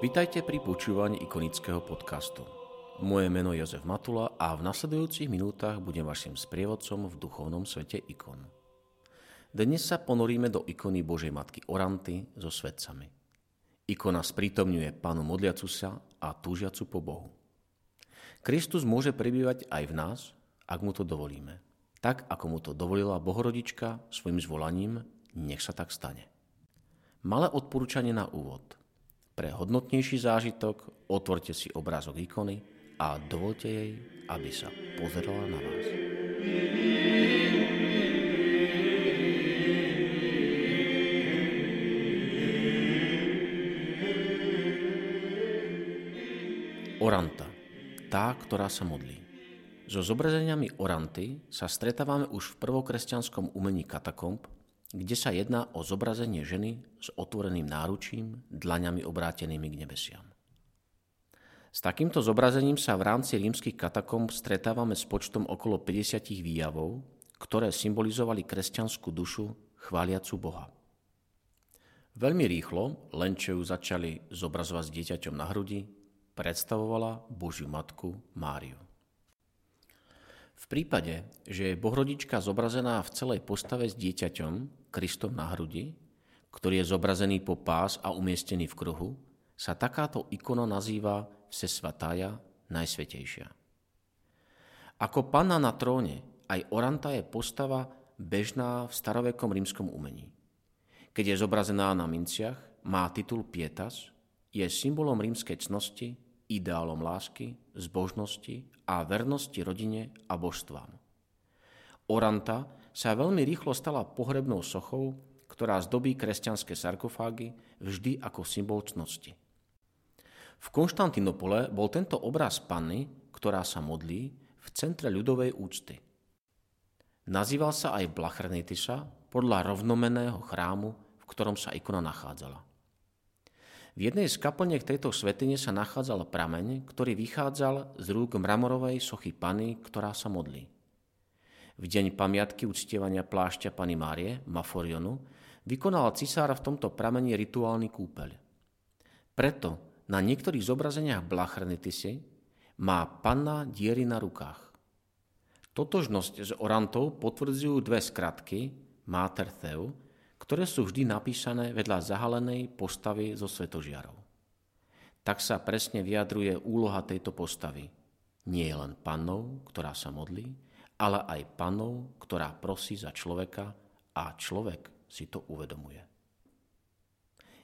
Vitajte pri počúvaní ikonického podcastu. Moje meno je Jozef Matula a v nasledujúcich minútach budem vašim sprievodcom v duchovnom svete ikon. Dnes sa ponoríme do ikony Božej Matky Oranty so svetcami. Ikona sprítomňuje Pánu modliacu sa a túžiacu po Bohu. Kristus môže prebývať aj v nás, ak mu to dovolíme. Tak, ako mu to dovolila Bohorodička svojim zvolaním, nech sa tak stane. Malé odporúčanie na úvod – pre hodnotnejší zážitok otvorte si obrázok ikony a dovolte jej, aby sa pozerala na vás. Oranta, tá, ktorá sa modlí. So zobrazeniami Oranty sa stretávame už v prvokresťanskom umení katakomb kde sa jedná o zobrazenie ženy s otvoreným náručím, dlaňami obrátenými k nebesiam. S takýmto zobrazením sa v rámci rímskych katakomb stretávame s počtom okolo 50 výjavov, ktoré symbolizovali kresťanskú dušu chváliacu Boha. Veľmi rýchlo, len čo ju začali zobrazovať s dieťaťom na hrudi, predstavovala Božiu matku Máriu. V prípade, že je Bohrodička zobrazená v celej postave s dieťaťom, Kristom na hrudi, ktorý je zobrazený po pás a umiestnený v kruhu, sa takáto ikona nazýva Vsesvatája, najsvetejšia. Ako panna na tróne, aj Oranta je postava bežná v starovekom rímskom umení. Keď je zobrazená na minciach, má titul Pietas, je symbolom rímskej cnosti, ideálom lásky, zbožnosti a vernosti rodine a božstvám. Oranta sa veľmi rýchlo stala pohrebnou sochou, ktorá zdobí kresťanské sarkofágy vždy ako symbol cnosti. V Konštantinopole bol tento obraz panny, ktorá sa modlí, v centre ľudovej úcty. Nazýval sa aj Blachrenitisa podľa rovnomeného chrámu, v ktorom sa ikona nachádzala. V jednej z kaplniek tejto svetine sa nachádzal prameň, ktorý vychádzal z rúk mramorovej sochy Pany, ktorá sa modlí. V deň pamiatky uctievania plášťa Pany Márie, Maforionu, vykonal cisár v tomto pramení rituálny kúpeľ. Preto na niektorých zobrazeniach Blachrenitisy má panna diery na rukách. Totožnosť s orantov potvrdzujú dve skratky Mater Theu, ktoré sú vždy napísané vedľa zahalenej postavy zo svetožiarov. Tak sa presne vyjadruje úloha tejto postavy. Nie je len pannou, ktorá sa modlí, ale aj pannou, ktorá prosí za človeka a človek si to uvedomuje.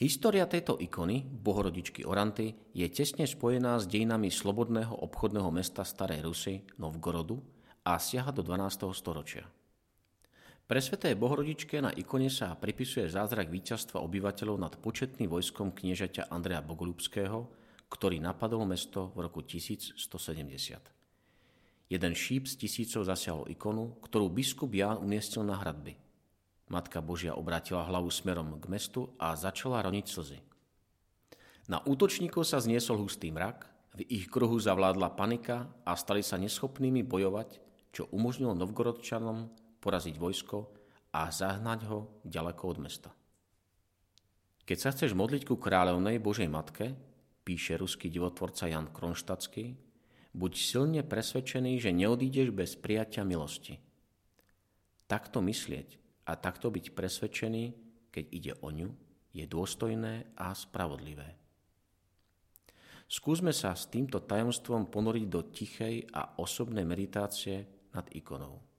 História tejto ikony, bohorodičky Oranty, je tesne spojená s dejinami slobodného obchodného mesta Starej Rusy, Novgorodu a siaha do 12. storočia. Pre sveté Bohorodičke na ikone sa pripisuje zázrak víťazstva obyvateľov nad početným vojskom kniežaťa Andreja Bogolubského, ktorý napadol mesto v roku 1170. Jeden šíp z tisícov zasiahol ikonu, ktorú biskup Ján umiestnil na hradby. Matka Božia obrátila hlavu smerom k mestu a začala roniť slzy. Na útočníkov sa zniesol hustý mrak, v ich kruhu zavládla panika a stali sa neschopnými bojovať, čo umožnilo Novgorodčanom poraziť vojsko a zahnať ho ďaleko od mesta. Keď sa chceš modliť ku kráľovnej Božej Matke, píše ruský divotvorca Jan Kronštatský, buď silne presvedčený, že neodídeš bez prijatia milosti. Takto myslieť a takto byť presvedčený, keď ide o ňu, je dôstojné a spravodlivé. Skúsme sa s týmto tajomstvom ponoriť do tichej a osobnej meditácie nad ikonou.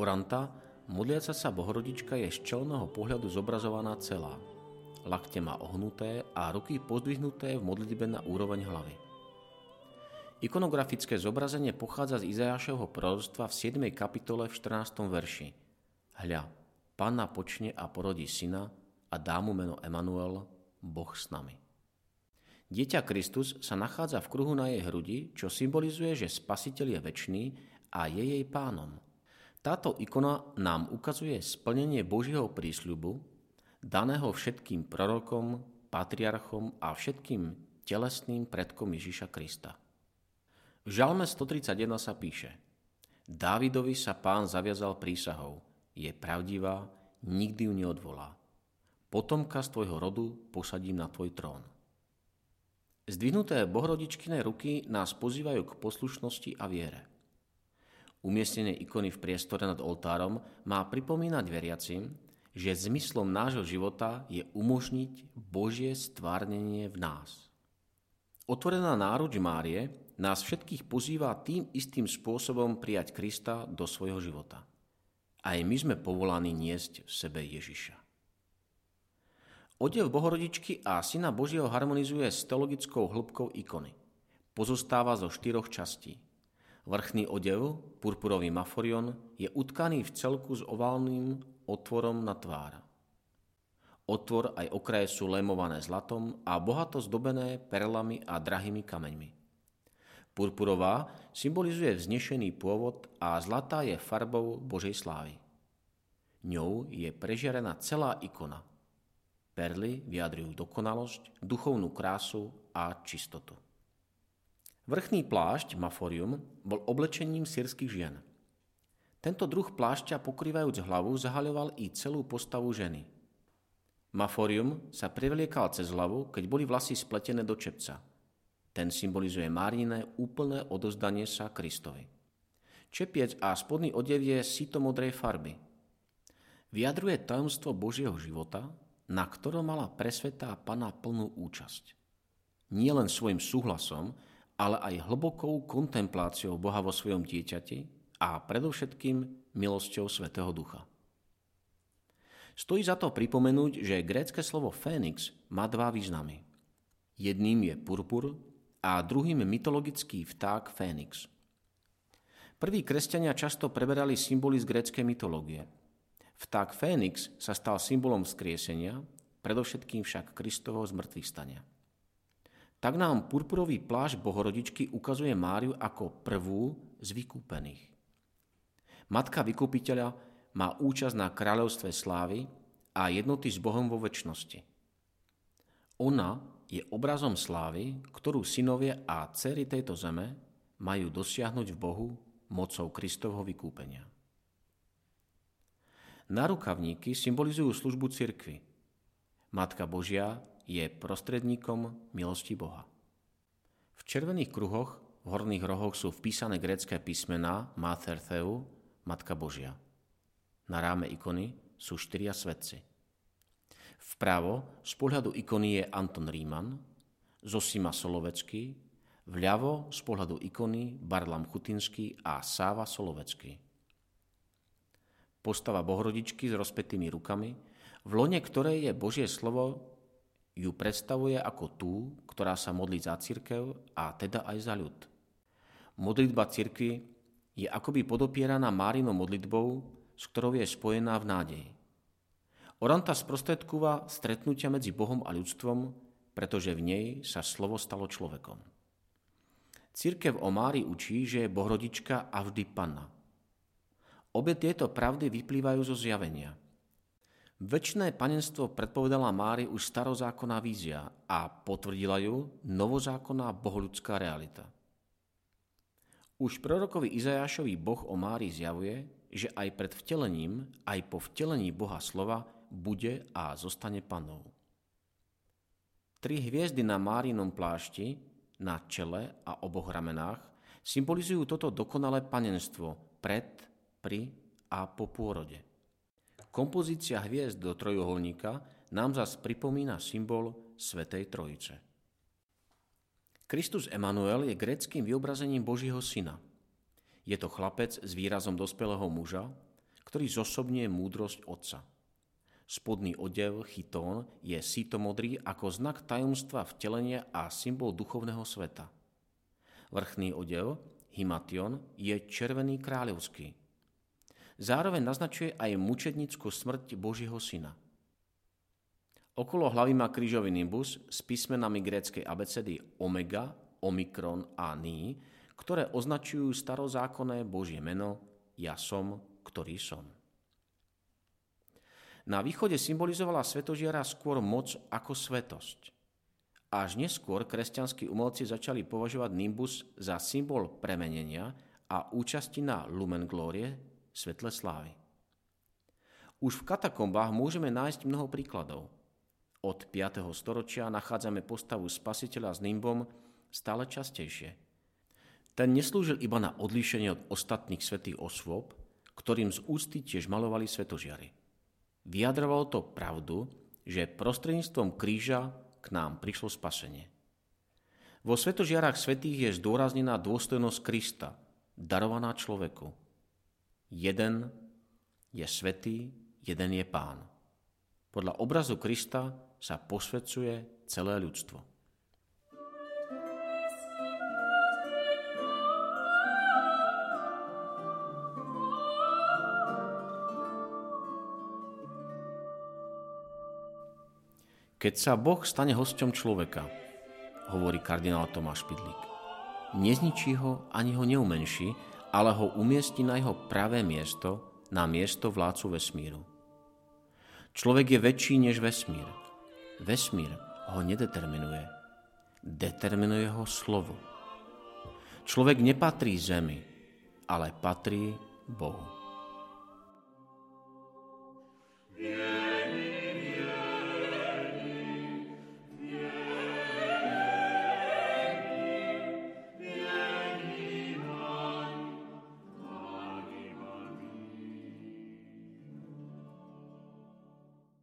Oranta, modliaca sa Bohorodička je z čelného pohľadu zobrazovaná celá. Lakte má ohnuté a ruky pozdvihnuté v modlitbe na úroveň hlavy. Ikonografické zobrazenie pochádza z Izajašovho proroctva v 7. kapitole v 14. verši. Hľa, Panna počne a porodí syna a dá mu meno Emanuel, Boh s nami. Dieťa Kristus sa nachádza v kruhu na jej hrudi, čo symbolizuje, že Spasiteľ je väčší a je jej pánom. Táto ikona nám ukazuje splnenie Božieho prísľubu, daného všetkým prorokom, patriarchom a všetkým telesným predkom Ježiša Krista. V Žalme 131 sa píše Dávidovi sa pán zaviazal prísahou, je pravdivá, nikdy ju neodvolá. Potomka z tvojho rodu posadím na tvoj trón. Zdvihnuté bohrodičkové ruky nás pozývajú k poslušnosti a viere. Umiestnenie ikony v priestore nad oltárom má pripomínať veriacim, že zmyslom nášho života je umožniť Božie stvárnenie v nás. Otvorená náruč Márie nás všetkých pozýva tým istým spôsobom prijať Krista do svojho života. Aj my sme povolaní niesť v sebe Ježiša. Odev Bohorodičky a Syna Božieho harmonizuje s teologickou hĺbkou ikony. Pozostáva zo štyroch častí. Vrchný odev, purpurový maforion, je utkaný v celku s oválnym otvorom na tvára. Otvor aj okraje sú lemované zlatom a bohato zdobené perlami a drahými kameňmi. Purpurová symbolizuje vznešený pôvod a zlatá je farbou Božej slávy. Ňou je prežiarená celá ikona – Perly vyjadrujú dokonalosť, duchovnú krásu a čistotu. Vrchný plášť, maforium, bol oblečením sírskych žien. Tento druh plášťa pokrývajúc hlavu zahaľoval i celú postavu ženy. Maforium sa prevliekal cez hlavu, keď boli vlasy spletené do čepca. Ten symbolizuje Márine úplné odozdanie sa Kristovi. Čepiec a spodný odev je sitomodrej farby. Vyjadruje tajomstvo Božieho života, na ktorom mala presvetá pana plnú účasť. Nie len svojim súhlasom, ale aj hlbokou kontempláciou Boha vo svojom dieťati a predovšetkým milosťou Svetého Ducha. Stojí za to pripomenúť, že grécke slovo Fénix má dva významy. Jedným je purpur a druhým mytologický vták Fénix. Prví kresťania často preberali symboly z gréckej mytológie – Vták Fénix sa stal symbolom vzkriesenia, predovšetkým však Kristovho zmrtvých stania. Tak nám purpurový pláž Bohorodičky ukazuje Máriu ako prvú z vykúpených. Matka vykúpiteľa má účasť na kráľovstve slávy a jednoty s Bohom vo väčšnosti. Ona je obrazom slávy, ktorú synovie a dcery tejto zeme majú dosiahnuť v Bohu mocou Kristovho vykúpenia. Narukavníky symbolizujú službu cirkvy. Matka Božia je prostredníkom milosti Boha. V červených kruhoch v horných rohoch sú vpísané grecké písmená Mater Theu, Matka Božia. Na ráme ikony sú štyria svetci. Vpravo z pohľadu ikony je Anton Ríman, Zosima Solovecký, vľavo z pohľadu ikony Barlam Chutinský a Sáva Solovecký postava Bohorodičky s rozpetými rukami, v lone ktorej je Božie slovo, ju predstavuje ako tú, ktorá sa modlí za církev a teda aj za ľud. Modlitba církvy je akoby podopieraná Márinou modlitbou, s ktorou je spojená v nádeji. Oranta sprostredkúva stretnutia medzi Bohom a ľudstvom, pretože v nej sa slovo stalo človekom. Církev o Mári učí, že je Bohrodička a vždy Panna – Obe tieto pravdy vyplývajú zo zjavenia. Večné panenstvo predpovedala Mári už starozákonná vízia a potvrdila ju novozákonná bohľudská realita. Už prorokovi Izajášovi Boh o Mári zjavuje, že aj pred vtelením, aj po vtelení Boha slova bude a zostane panou. Tri hviezdy na Márinom plášti, na čele a oboch ramenách symbolizujú toto dokonalé panenstvo pred, pri a po pôrode. Kompozícia hviezd do trojuholníka nám zas pripomína symbol Svetej Trojice. Kristus Emanuel je greckým vyobrazením Božího syna. Je to chlapec s výrazom dospelého muža, ktorý zosobňuje múdrosť Otca. Spodný odev, chytón, je sítomodrý ako znak tajomstva vtelenia a symbol duchovného sveta. Vrchný odev, himation, je červený kráľovský. Zároveň naznačuje aj mučednickú smrť Božieho syna. Okolo hlavy má krížový nimbus s písmenami gréckej abecedy omega, omikron a ni, ktoré označujú starozákonné Božie meno Ja som, ktorý som. Na východe symbolizovala svetožiara skôr moc ako svetosť. Až neskôr kresťanskí umelci začali považovať nimbus za symbol premenenia a účasti na lumen glorie, svetle slávy. Už v katakombách môžeme nájsť mnoho príkladov. Od 5. storočia nachádzame postavu spasiteľa s nimbom stále častejšie. Ten neslúžil iba na odlíšenie od ostatných svetých osôb, ktorým z ústy tiež malovali svetožiary. Vyjadrovalo to pravdu, že prostredníctvom kríža k nám prišlo spasenie. Vo svetožiarách svetých je zdôraznená dôstojnosť Krista, darovaná človeku. Jeden je svetý, jeden je pán. Podľa obrazu Krista sa posvedcuje celé ľudstvo. Keď sa Boh stane hosťom človeka, hovorí kardinál Tomáš Pidlík, nezničí ho ani ho neumenší, ale ho umiestni na jeho pravé miesto, na miesto vládcu vesmíru. Človek je väčší než vesmír. Vesmír ho nedeterminuje. Determinuje ho slovo. Človek nepatrí zemi, ale patrí Bohu.